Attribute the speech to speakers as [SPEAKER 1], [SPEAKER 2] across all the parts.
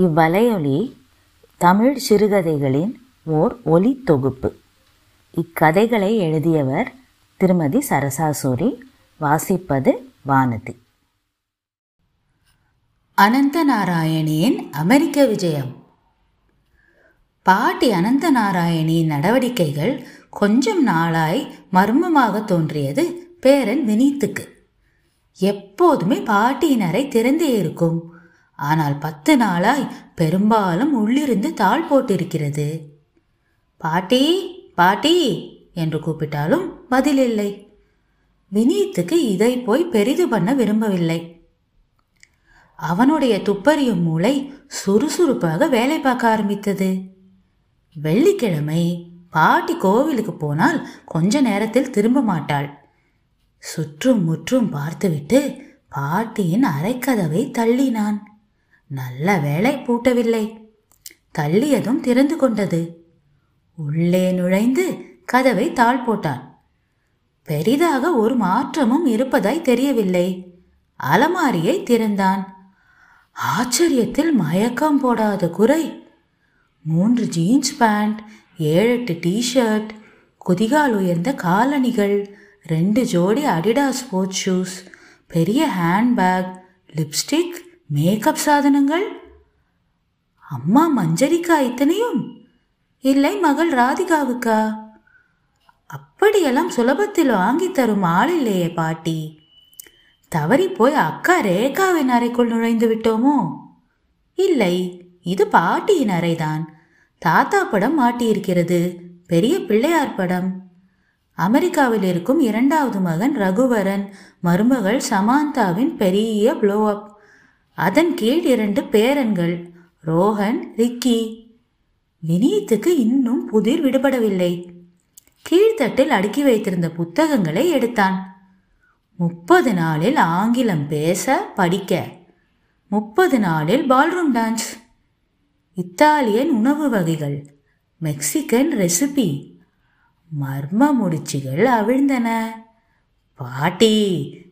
[SPEAKER 1] இவ்வலையொலி தமிழ் சிறுகதைகளின் ஓர் ஒலி தொகுப்பு. இக்கதைகளை எழுதியவர் திருமதி சரசாசூரி வாசிப்பது வானதி.
[SPEAKER 2] அனந்த நாராயணியின் அமெரிக்க விஜயம். பாட்டி அனந்த நாராயணியின் நடவடிக்கைகள் கொஞ்சம் நாளாய் மர்மமாக தோன்றியது பேரன் வினீத்துக்கு. எப்போதுமே பாட்டியினரை திறந்தே இருக்கும். ஆனால் பத்து நாளாய் பெரும்பாலும் உள்ளிருந்து தாழ் போட்டிருக்கிறது. பாட்டி பாட்டி என்று கூப்பிட்டாலும் பதிலில்லை. வினீத்துக்கு இதை போய் பெரிது பண்ண விரும்பவில்லை. அவனுடைய துப்பறியும் மூளை சுறுசுறுப்பாக வேலை பார்க்க ஆரம்பித்தது. வெள்ளிக்கிழமை பாட்டி கோவிலுக்கு போனால் கொஞ்ச நேரத்தில் திரும்ப மாட்டாள். சுற்றும் முற்றும் பார்த்துவிட்டு பாட்டியின் அரைக்கதவை தள்ளினான். நல்ல வேலை பூட்டவில்லை. தள்ளியதும் திறந்து கொண்டது. உள்ளே நுழைந்து கதவை தாழ் போட்டான். பெரிதாக ஒரு மாற்றமும் இருப்பதாய் தெரியவில்லை. அலமாரியை திறந்தான். ஆச்சரியத்தில் மயக்கம் போடாத குறை. மூன்று ஜீன்ஸ் பேண்ட் ஏழெட்டு டிஷர்ட் குதிகால் உயர்ந்த காலணிகள் ரெண்டு ஜோடி அடிடாஸ் ஸ்போர்ட்ஸ் ஷூஸ் பெரிய ஹேண்ட்பேக் லிப்ஸ்டிக் மேக்கப் சாதனங்கள்? அம்மா மஞ்சரிக்கா இத்தனையும்? இல்லை மகள் ராதிகாவுக்கா? அப்படியெல்லாம் சுலபத்தில் வாங்கி தரும் ஆள் இல்லையே பாட்டி. தவறி போய் அக்கா ரேகாவின் அறைக்குள் நுழைந்து விட்டோமோ? இல்லை இது பாட்டியின் அறைதான். தாத்தா படம் மாட்டியிருக்கிறது பெரிய பிள்ளையார் படம். அமெரிக்காவில் இருக்கும் இரண்டாவது மகன் ரகுவரன் மருமகள் சமாந்தாவின் பெரிய ப்ளோ அப் அதன் கீழ் இரண்டு பேரன்கள் ரோஹன் ரிக்கி. வினயத்துக்கு இன்னும் புதிர் விடுபடவில்லை. கீழ்த்தட்டில் அடுக்கி வைத்திருந்த புத்தகங்களை எடுத்தான். முப்பது நாளில் ஆங்கிலம் பேச படிக்க. முப்பது நாளில் பால்ரூம் டான்ஸ் இத்தாலியன் உணவு வகைகள் மெக்சிகன் ரெசிபி மர்ம முடிச்சுகள் அவிழ்ந்தன. பாட்டி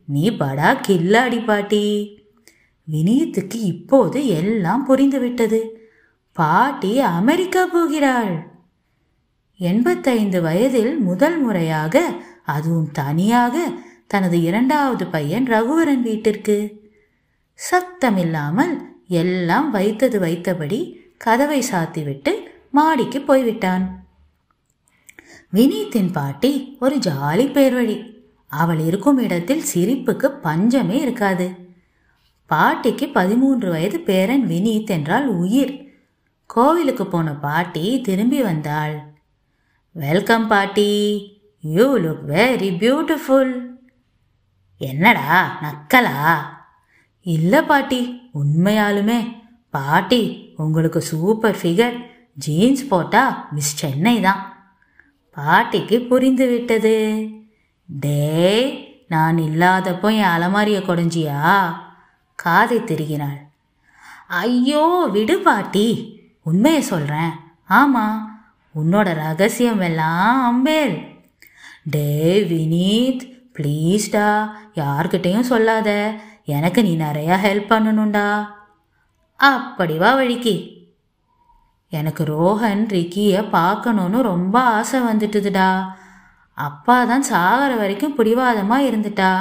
[SPEAKER 2] நீ படா கில்லாடி பாட்டி. வினீத்துக்கு இப்போது எல்லாம் புரிந்துவிட்டது. பாட்டி அமெரிக்கா போகிறாள். எண்பத்தைந்து வயதில் முதல் முறையாக அதுவும் தனியாக தனது இரண்டாவது பையன் ரகுவரன் வீட்டிற்கு. சத்தமில்லாமல் எல்லாம் வைத்தது வைத்தபடி கதவை சாத்திவிட்டு மாடிக்கு போய்விட்டான். வினீத்தின் பாட்டி ஒரு ஜாலி பேர்வழி. அவள் இருக்கும் இடத்தில் சிரிப்புக்கு பஞ்சமே இருக்காது. பாட்டிக்கு பதிமூன்று வயது பேரன் வினீத் என்றால் உயிர். கோவிலுக்கு போன பாட்டி திரும்பி வந்தாள். வெல்கம் பாட்டி. You look very beautiful. என்னடா நக்கலா? இல்லை பாட்டி உண்மையாலுமே. பாட்டி உங்களுக்கு சூப்பர் ஃபிகர். ஜீன்ஸ் போட்டா மிஸ் சென்னை தான். பாட்டிக்கு புரிந்து விட்டது. டே நான் இல்லாதப்போ என் அலமாரியை கொடைஞ்சியா? காதை திருகினாள் ஐயோ விடு பாட்டி உண்மையை சொல்கிறேன் ஆமாம் உன்னோட ரகசியம் எல்லாம் அம்பேல். டே வினீத் ப்ளீஸ்டா யார்கிட்டையும் சொல்லாத. எனக்கு நீ நிறையா ஹெல்ப் பண்ணணும்டா. அப்படி வா வழிக்கு. எனக்கு ரோஹன் ரிக்கியை பார்க்கணுன்னு ரொம்ப ஆசை வந்துட்டுதுடா. அப்பா தான் சாகிற வரைக்கும் பிடிவாதமாக இருந்துட்டா.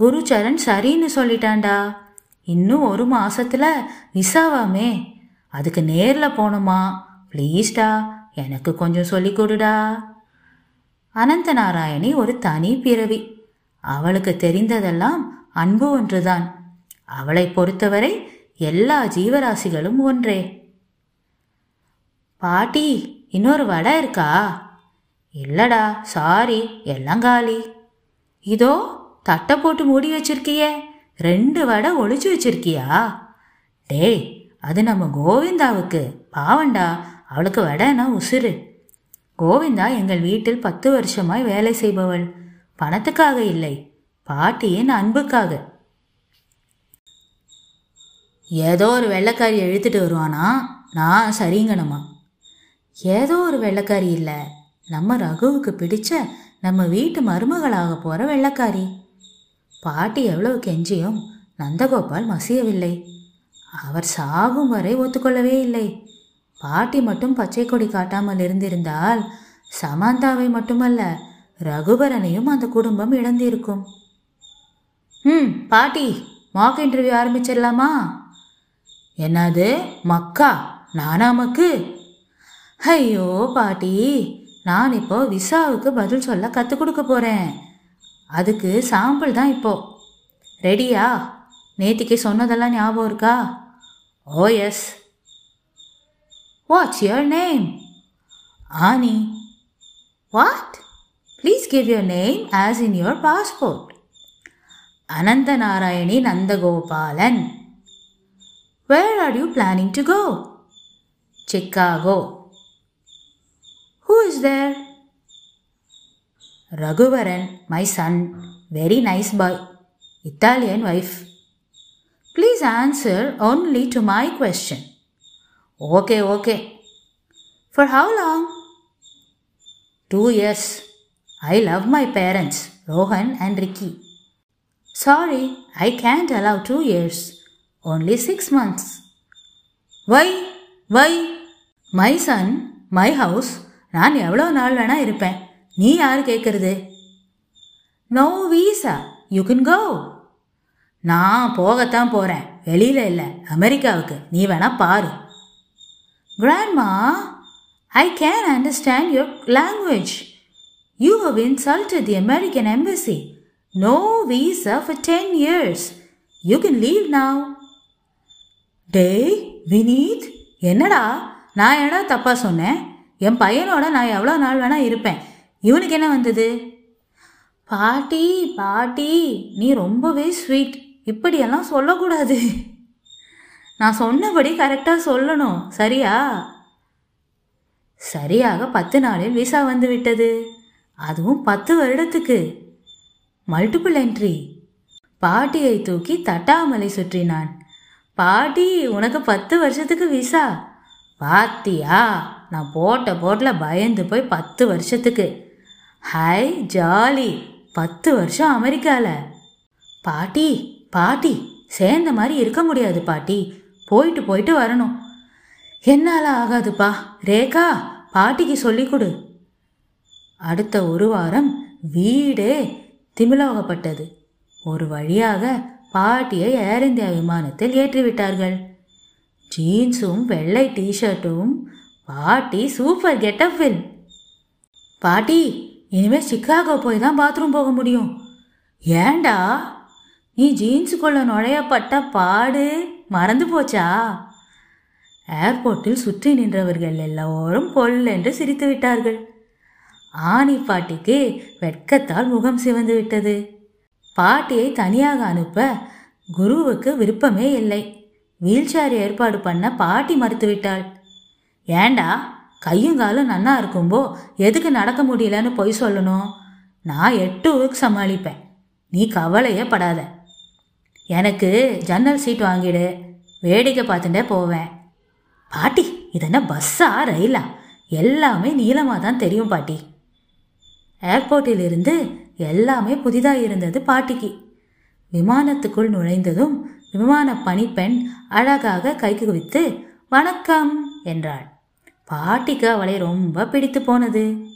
[SPEAKER 2] குருச்சரண் சரின்னு சொல்லிட்டான்டா. இன்னும் ஒரு மாசத்துல விசாவாமே. அதுக்கு நேரில் போகணுமா ப்ளீஸ்டா எனக்கு கொஞ்சம் சொல்லி கொடுடா. அனந்த நாராயணி ஒரு தனி பிறவி. அவளுக்கு தெரிந்ததெல்லாம் அன்பு ஒன்றுதான். அவளை பொறுத்தவரை எல்லா ஜீவராசிகளும் ஒன்றே. பாட்டி இன்னொரு வடை இருக்கா? இல்லடா சாரி எல்லாம் காலி. இதோ தட்டை போட்டு மூடி வச்சிருக்கியே. ரெண்டு வடை ஒளிச்சு வச்சிருக்கியா? டேய் அது நம்ம கோவிந்தாவுக்கு. பாவண்டா அவளுக்கு வடைனா உசுறு. கோவிந்தா எங்கள் வீட்டில் பத்து வருஷமாய் வேலை செய்பவள். பணத்துக்காக இல்லை பாட்டியின் அன்புக்காக. ஏதோ ஒரு வெள்ளைக்காரி எழுத்துட்டு வருவானா? நான் சரிங்கணுமா? ஏதோ ஒரு வெள்ளைக்காரி இல்லை. நம்ம ரகுவுக்கு பிடிச்ச நம்ம வீட்டு மருமகளாக போகிற வெள்ளைக்காரி. பாட்டி எவ்வளவு கெஞ்சியும் நந்தகோபால் மசியவில்லை. அவர் சாகும் வரை ஒத்துக்கொள்ளவே இல்லை. பாட்டி மட்டும் பச்சை கொடி காட்டாமல் இருந்திருந்தால் சமந்தாவை மட்டுமல்ல ரகுவரனையும் அந்த குடும்பம் இழந்திருக்கும். ம் பாட்டி மாக் இன்டர்வியூ ஆரம்பிச்சிடலாமா? என்னது மக்கா நானா மக்கு? ஐயோ பாட்டி நான் இப்போ விசாவுக்கு பதில் சொல்ல கற்றுக் கொடுக்க போகிறேன் அதுக்கு சாம்பிள் தான் இப்போ. ரெடியா? நேத்திக்கு சொன்னதெல்லாம் ஞாபகம் இருக்கா? ஓ yes. What's your name Annie. What please give your name as in your passport Anantha Narayani Nandagopalan. Where are you planning to go Chicago who is there Raghuvaran my son very nice boy Italian wife please answer only to my question okay okay for how long two years I love my parents Rohan and Ricky sorry I can't allow two years only six months why why my son my house நான் எவ்வளோ நாள் வேணா இருப்பேன் நீ யார் கேட்கறது no visa you can go நான் போகத்தான் போகிறேன் வெளியில் இல்லை. அமெரிக்காவுக்கு. நீ வேணா பாரு. Grandma I can understand your language you have insulted the American embassy no visa for ten years you can leave now டேய் வினீத் என்னடா? நான் என்னடா தப்பா சொன்னேன்? என் பையனோட நான் எவ்வளோ நாள் வேணா இருப்பேன். இவனுக்கு என்ன வந்தது? பாட்டி பாட்டி நீ ரொம்பவே ஸ்வீட் இப்படியெல்லாம் சொல்லக்கூடாது. நான் சொன்னபடி கரெக்டாக சொல்லணும். சரியா? சரியாக பத்து நாளில் விசா வந்து விட்டது. அதுவும் பத்து வருடத்துக்கு. மல்டிபிள் என்ட்ரி பாட்டியை தூக்கி தட்டாமலை சுற்றினான். பாட்டி உனக்கு பத்து வருஷத்துக்கு விசா பாத்தியா நான் போட்ட போட்டில் பயந்து போய் பத்து வருஷத்துக்கு. ஹை ஜாலி பத்து வருஷம் அமெரிக்காவில் பாட்டி பாட்டி சேர்ந்த மாதிரி இருக்க முடியாது பாட்டி. போயிட்டு போயிட்டு வரணும். என்னால் ஆகாதுப்பா. ரேகா பாட்டிக்கு சொல்லிக் கொடு அடுத்த ஒரு வாரம் வீடே திமிலோகப்பட்டது. ஒரு வழியாக பாட்டியை ஏர் இந்தியா விமானத்தில் ஏற்றிவிட்டார்கள். ஜீன்ஸும் வெள்ளை டிஷர்ட்டும் பாட்டி சூப்பர் கெட்டப்பில் பாட்டி இனிமேல் சிக்காகோ போய் தான் பாத்ரூம் போக முடியும். ஏண்டா நீ ஜீன்ஸுக்குள்ள நுழையப்பட்ட பாடு. மறந்து போச்சா? ஏர்போர்ட்டில் சுற்றி நின்றவர்கள் எல்லோரும் பொல் என்று சிரித்து விட்டார்கள். ஆனி பாட்டிக்கு வெட்கத்தால் முகம் சிவந்து விட்டது. பாட்டியை தனியாக அனுப்ப குருவுக்கு விருப்பமே இல்லை. வீல் சேர் ஏற்பாடு பண்ண பாட்டி மறுத்துவிட்டாள். ஏண்டா? கையும் காலும் நன்னா இருக்கும்போ எதுக்கு நடக்க முடியலன்னு பொய் சொல்லணும்? நான் எட்டு வீக் சமாளிப்பேன். நீ கவலையே படாத. எனக்கு ஜன்னல் சீட் வாங்கிடு. வேடிக்கை பார்த்துட்டே போவேன். பாட்டி இதென்ன பஸ்ஸா ரயிலா எல்லாமே நீளமாக தான் தெரியும் பாட்டி. ஏர்போர்ட்டில் இருந்து எல்லாமே புதிதாக இருந்தது பாட்டிக்கு. விமானத்துக்குள் நுழைந்ததும் விமான பணிப்பெண் அழகாக கைக்கு குவித்து வணக்கம் என்றாள். பாட்டிக்கு அவளை ரொம்ப பிடித்து போனது.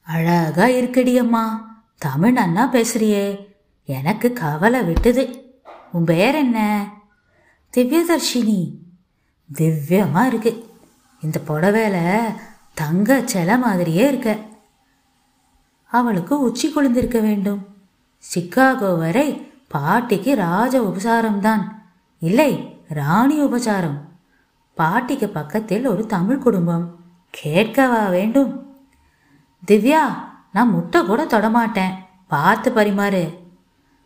[SPEAKER 2] அழகா இருக்கடி அம்மா தமிழ் அண்ணா பேசுறியே எனக்கு கவலை விட்டுது. உன் பேர் என்ன? திவ்யதர்ஷினி. திவ்யமா இருக்கு. இந்த புடவையில தங்க சிலை மாதிரியே இருக்க. அவளுக்கு உச்சி குளிந்திருக்க வேண்டும். சிக்காகோ வரை பாட்டிக்கு ராஜ உபசாரம்தான். இல்லை ராணி உபசாரம். பாட்டிக்கு பக்கத்தில் ஒரு தமிழ் குடும்பம். கேட்கவா வேண்டும்? திவ்யா நான் முட்டை கூட தொடமாட்டேன். பார்த்து பரிமாறு.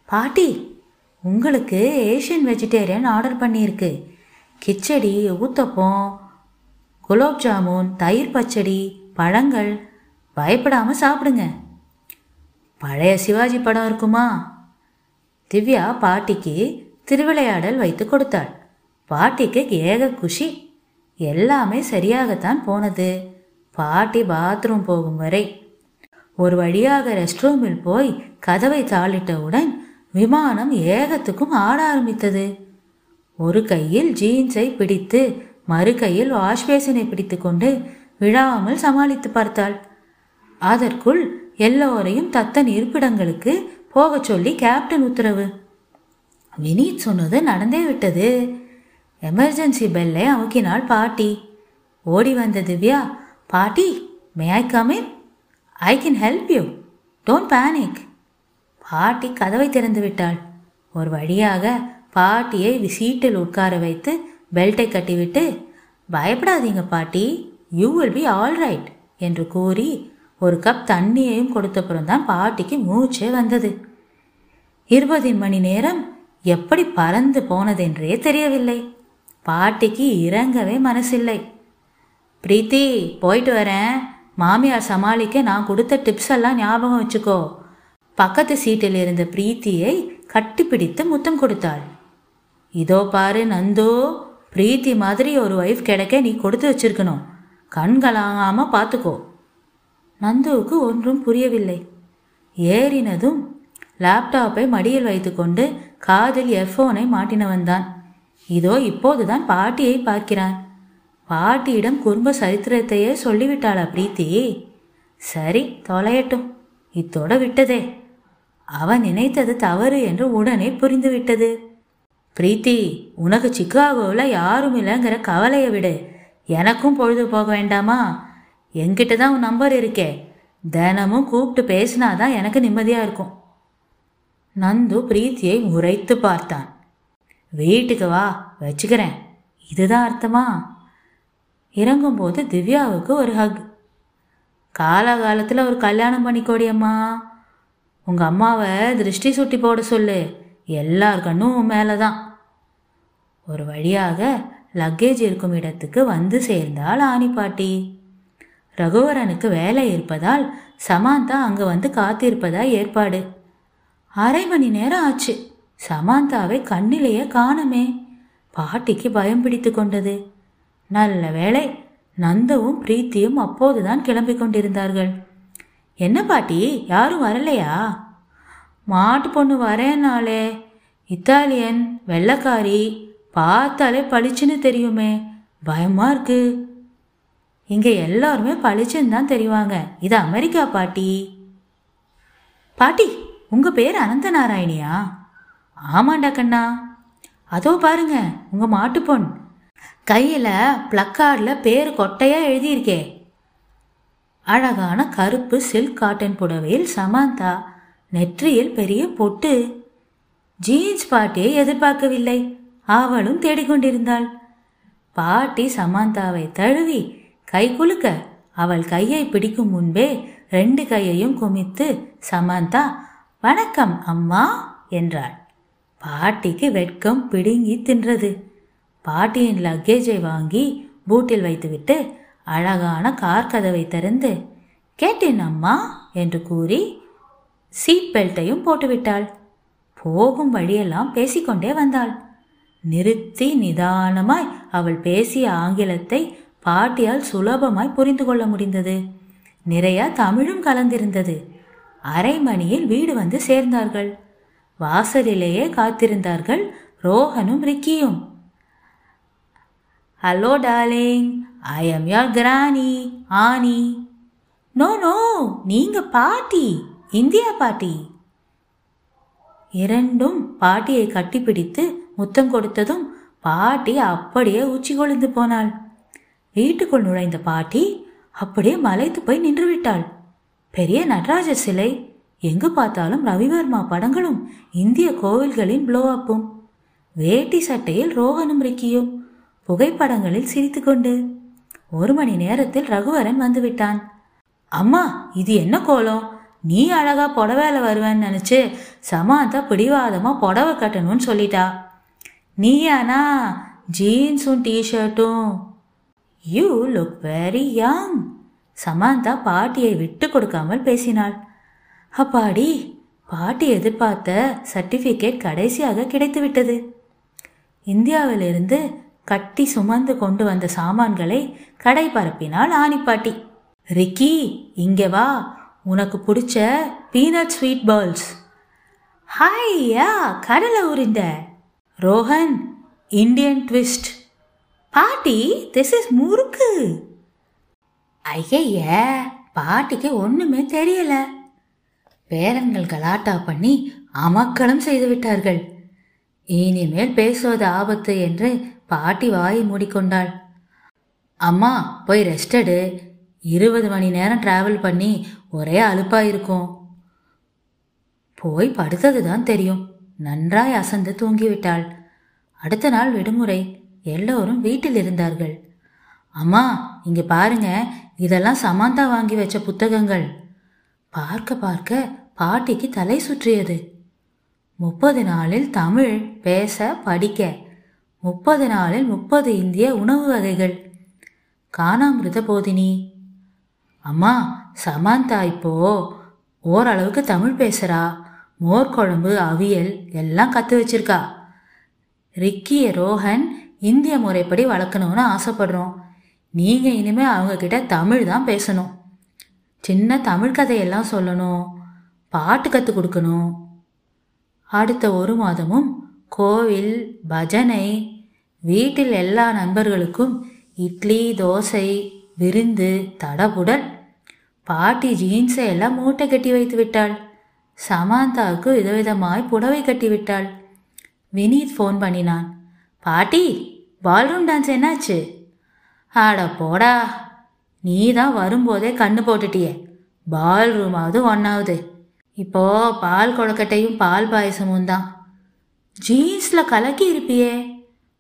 [SPEAKER 2] பாட்டி உங்களுக்கு ஏஷியன் வெஜிடேரியன் ஆர்டர் பண்ணியிருக்கு. கிச்சடி ஊத்தப்பம் குலோப் ஜாமுன் தயிர் பச்சடி பழங்கள். பயப்படாமல் சாப்பிடுங்க. பழைய சிவாஜி படம் இருக்குமா? திவ்யா பாட்டிக்கு திருவிளையாடல் வைத்து கொடுத்தாள். பாட்டிக்கு ஏக குஷி. எல்லாமே சரியாகத்தான் போனது. பாட்டி பாத்ரூம் போகும் வரை. ஒரு வழியாக ரெஸ்ட் ரூமில் போய் கதவை தாளிட்டவுடன் விமானம் ஏகத்துக்கும் ஆட ஆரம்பித்தது. ஒரு கையில் ஜீன்ஸை பிடித்து மறு கையில் வாஷ்பேசனை பிடித்து பிடித்துக்கொண்டு விழாமல் சமாளித்து பார்த்தாள். அதற்குள் எல்லோரையும் தத்தன் இருப்பிடங்களுக்கு போகச் சொல்லி கேப்டன் உத்தரவு. வினீத் சொன்னது நடந்தே விட்டது. எமர்ஜென்சி பெல்லை அமுக்கினாள் பாட்டி. ஓடி வந்த திவ்யா பாட்டி may I come in I can help you don't panic பாட்டி கதவை திறந்து விட்டாள். ஒரு வழியாக பாட்டியை சீட்டில் உட்கார வைத்து பெல்ட்டை கட்டிவிட்டு பயப்படாதீங்க பாட்டி you will be all right என்று கூறி ஒரு கப் தண்ணியையும் கொடுத்தப்புறம் தான் பாட்டிக்கு மூச்சே வந்தது. இருபது மணி நேரம் எப்படி பறந்து போனதென்றே தெரியவில்லை. பாட்டிக்கு இறங்கவே மனசில்லை. பிரீத்தி போயிட்டு வரேன். மாமியார் சமாளிக்க நான் கொடுத்த டிப்ஸ் எல்லாம் ஞாபகம் வச்சுக்கோ. பக்கத்து சீட்டில் இருந்த பிரீத்தியை கட்டிப்பிடித்து முத்தம் கொடுத்தாள். இதோ பாரு நந்தோ பிரீத்தி மாதிரி ஒரு ஒய்ஃப் கிடைக்க நீ கொடுத்து வச்சிருக்கணும். கண்களாகாம பார்த்துக்கோ நந்துவுக்கு ஒன்றும் புரியவில்லை. ஏறினதும் லேப்டாப்பை மடியில் வைத்துக்கொண்டு காதில் எஃபோனை மாட்டினவன் தான் இதோ இப்போதுதான் பாட்டியை பார்க்கிறான். பாட்டியிடம் குடும்ப சரித்திரத்தையே சொல்லிவிட்டாளா பிரீத்தி? சரி தொலையட்டும். இத்தோட விட்டதே. அவன் நினைத்தது தவறு என்று உடனே புரிந்துவிட்டது. பிரீத்தி உனக்கு சிக்காகோவில் யாரும் இல்லைங்கிற கவலையை விடு. எனக்கும் பொழுது போக வேண்டாமா? என்கிட்ட தான் உன் நம்பர் இருக்கே. தினமும் கூப்பிட்டு பேசினாதான் எனக்கு நிம்மதியாக இருக்கும். நந்து பிரீத்தியை உரைத்து பார்த்தான். வீட்டுக்கு வா வச்சுக்கிறேன். இதுதான் அர்த்தமா? இறங்கும்போது திவ்யாவுக்கு ஒரு ஹக் காலாகாலத்தில் ஒரு கல்யாணம் பண்ணிக்கோடி அம்மா. உங்கள் அம்மாவை திருஷ்டி சுட்டி போட சொல்லு. எல்லார் கண்ணும் மேலே தான் ஒரு வழியாக லக்கேஜ் இருக்கும் இடத்துக்கு வந்து சேர்ந்தாள் ஆனி பாட்டி. ரகுவரனுக்கு வேலை இருப்பதால் சமாந்தா அங்கு வந்து காத்திருப்பதா ஏற்பாடு. அரை மணி நேரம் ஆச்சு. சமாந்தாவை கண்ணிலேயே காணுமே. பாட்டிக்கு பயம் பிடித்து கொண்டது. நல்ல வேளை நந்தவும் பிரீத்தியும் அப்போதுதான் கிளம்பி கொண்டிருந்தார்கள். என்ன பாட்டி யாரும் வரலையா? மாட்டு பொண்ணு வரேனாலே இத்தாலியன் வெள்ளைக்காரி பார்த்தாலே பளிச்சுன்னு தெரியுமே. பயமா இருக்கு. இங்க எல்லாருமே பளிச்சுன்னு தான் தெரிவாங்க. இது அமெரிக்கா பாட்டி. பாட்டி உங்க பேர் அனந்த நாராயணியா ஆமாண்டா கண்ணா. அதோ பாருங்க உங்க மாட்டு பொண் கையில பிளக்கார்டில் பேர் கொட்டையா எழுதியிருக்கே. அழகான கருப்பு சில்க் காட்டன் புடவையில் சமாந்தா நெற்றியில் பெரிய பொட்டு. ஜீன்ஸ் பாட்டியை எதிர்பார்க்கவில்லை. அவளும் தேடிக்கொண்டிருந்தாள். பாட்டி சமாந்தாவை தழுவி கை குலுக்க அவள் கையை பிடிக்கும் முன்பே ரெண்டு கையையும் குமித்து சமாந்தா வணக்கம் அம்மா என்றாள். பாட்டிக்கு வெட்கம் பிடுங்கி தின்றது. பாட்டியின் லக்கேஜை வாங்கி பூட்டில் வைத்துவிட்டு அழகான கார் கதவை திறந்து கேட்டேன் அம்மா என்று கூறி சீட் பெல்ட்டையும் போட்டுவிட்டாள். போகும் வழியெல்லாம் பேசிக்கொண்டே வந்தாள். நிறுத்தி நிதானமாய் அவள் பேசிய ஆங்கிலத்தை பாட்டியால் சுலபமாய் புரிந்து கொள்ள முடிந்தது. நிறைய தமிழும் கலந்திருந்தது. அரை மணியில் வீடு வந்து சேர்ந்தார்கள். வாசலிலேயே காத்திருந்தார்கள் ரோஹனும் ரிக்கியும். Hello darling I am your granny Annie. No no நீங்க பாட்டி இந்தியா பாட்டி. இரண்டும் பாட்டியை கட்டிப்பிடித்து முத்தம் கொடுத்ததும் பாட்டி அப்படியே உச்சி கொழுந்து போனாள். வீட்டுக்குள் நுழைந்த பாட்டி அப்படியே மலைத்து போய் நின்று விட்டாள் பெரிய நடராஜர் சிலை எங்கு பார்த்தாலும் ரவிவர்மா படங்களும் இந்திய கோவில்களின் ப்ளோ அப்பும் வேட்டி சட்டையில் ரோகனும் ரிக்கியும். புகைப்படங்களில் சிரித்துக்கொண்டு ஒரு மணி நேரத்தில் ரகுவரன் வந்துவிட்டான். அம்மா இது என்ன கோலம்? நீ அழகா புடவையில வருவேன்னு நினச்சி சமாந்தா பிடிவாதமா புடவை கட்டணும்னு சொல்லிட்டா. நீயானா ஜீன்ஸும் டிஷர்ட்டும் you look very young Samantha பாட்டியை விட்டு கொடுக்காமல் பேசினாள். அப்பாடி பாட்டி எதிர்பார்த்த சர்டிஃபிகேட் கடைசியாக கிடைத்துவிட்டது. இந்தியாவிலிருந்து கட்டி சுமந்து கொண்டு வந்த சாமான்களை கடை பரப்பினாள் ஆணிப்பாட்டி ரிக்கி இங்கே வா. உனக்கு பிடிச்ச பீனட் ஸ்வீட் பால்ஸ் ஹாய்யா கடலை உரிந்த ரோஹன் இந்தியன் ட்விஸ்ட். பாட்டி திஸ் இஸ் முறுக்கு. ஐய பாட்டிக்கு ஒன்றுமே தெரியலை. பேரன்கள் கலாட்டா பண்ணி அமக்களும் செய்து விட்டார்கள். இனிமேல் பேசுவது ஆபத்து என்று பாட்டி வாயை மூடிக்கொண்டாள். அம்மா போய் ரெஸ்ட் எடு. இருபது மணி நேரம் டிராவல் பண்ணி ஒரே அலுப்பா இருக்கும். போய் படுத்தது தான் தெரியும். நன்றாய் அசந்து தூங்கிவிட்டாள். அடுத்த நாள் விடுமுறை. எல்லோரும் வீட்டில் இருந்தார்கள். அம்மா இங்க பாருங்க. இதெல்லாம் சமாந்தா வாங்கி வச்ச புத்தகங்கள். பார்க்க பார்க்க பாட்டிக்கு தலை சுற்றியது. முப்பது நாளில் தமிழ் பேச படிக்க. முப்பது நாளில் முப்பது இந்திய உணவு வகைகள். காணாமிருத போதினி. அம்மா சமாந்தா இப்போ ஓரளவுக்கு தமிழ் பேசுறா. மோர் குழம்பு அவியல் எல்லாம் கத்து வச்சிருக்கா. ரிக்கிய ரோஹன் இந்திய முறைப்படி வளர்க்கணும்னு ஆசைப்படுறோம். நீங்க இனிமே அவங்க கிட்ட தமிழ் தான் பேசணும். சின்ன தமிழ் கதையெல்லாம் சொல்லணும். பாட்டு கற்றுக் கொடுக்கணும். அடுத்த ஒரு மாதமும் கோவில் பஜனை வீட்டில் எல்லா நண்பர்களுக்கும் இட்லி தோசை விருந்து தடபுடல் பாட்டி ஜீன்ஸை எல்லாம் மூட்டை கட்டி வைத்து விட்டாள். சமாந்தாவுக்கு விதவிதமாய் புடவை கட்டி விட்டாள். வினீத் ஃபோன் பண்ணினான். பாட்டி பால்ரூம் டான்ஸ் என்னாச்சு? ஆட போடா. நீ தான் வரும்போதே கண்ணு போட்டுட்டியே. பால் ரூமாவது ஒன்றாவது இப்போ பால் கொழக்கட்டையும் பால் பாயசமும் தான். ஜீன்ஸில் கலக்கி இருப்பியே.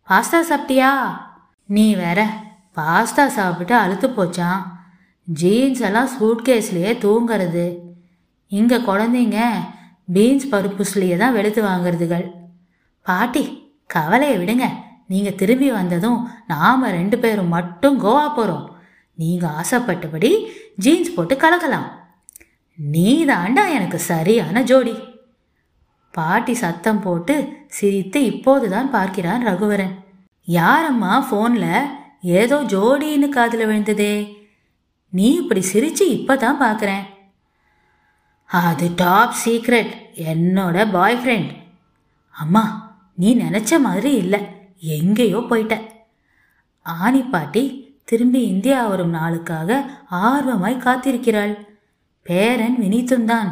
[SPEAKER 2] பாஸ்தா சாப்பிட்டியா? நீ வேற பாஸ்தா சாப்பிட்டு அழுத்து போச்சான் ஜீன்ஸ் எல்லாம் சூட்கேஸ்லேயே தூங்குறது. இங்கே குழந்தைங்க பீன்ஸ் பருப்புஸ்லேயே தான் வெளுத்து வாங்குறதுகள். பாட்டி கவலையை விடுங்க. நீங்கள் திரும்பி வந்ததும் நாம் ரெண்டு பேரும் மட்டும் கோவா போகிறோம் நீங்கள் ஆசைப்பட்டபடி ஜீன்ஸ் போட்டு கலக்கலாம். நீ தாண்டா எனக்கு சரியான ஜோடி. பாட்டி சத்தம் போட்டு சிரித்து இப்போதுதான் பார்க்கிறான் ரகுவரன். யாரம்மா ஃபோனில் ஏதோ ஜோடின்னு காதில் விழுந்ததே. நீ இப்படி சிரிச்சு இப்பதான் பார்க்குறேன். அது டாப் சீக்ரெட் என்னோட பாய் ஃப்ரெண்ட் அம்மா நீ நினச்ச மாதிரி இல்லை. எங்கேயோ போயிட்ட. ஆனி பாட்டி திரும்பி இந்தியா வரும் நாளுக்காக ஆர்வமாய் காத்திருக்கிறாள். பேரன் வினீத்துந்தான்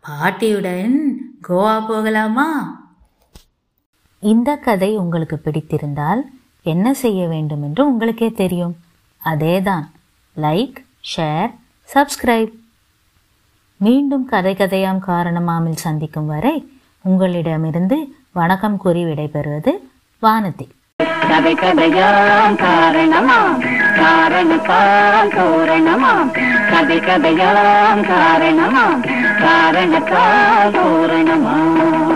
[SPEAKER 2] பாட்டியுடன் கோவா போகலாமா?
[SPEAKER 1] இந்த கதை உங்களுக்கு பிடித்திருந்தால் என்ன செய்ய வேண்டும் என்று உங்களுக்கே தெரியும். அதேதான். லைக் ஷேர் சப்ஸ்கிரைப் மீண்டும் கதை கதையாம் காரணமாமில் சந்திக்கும் வரை உங்களிடமிருந்து வணக்கம் கூறி விடைபெறுவது வானதி.
[SPEAKER 3] கதை கதையாம் காரணமாம். காரணத்தால் தோரணமாம். கதை கதையாம் காரணமாம். காரணத்தால் தோரணமாம்.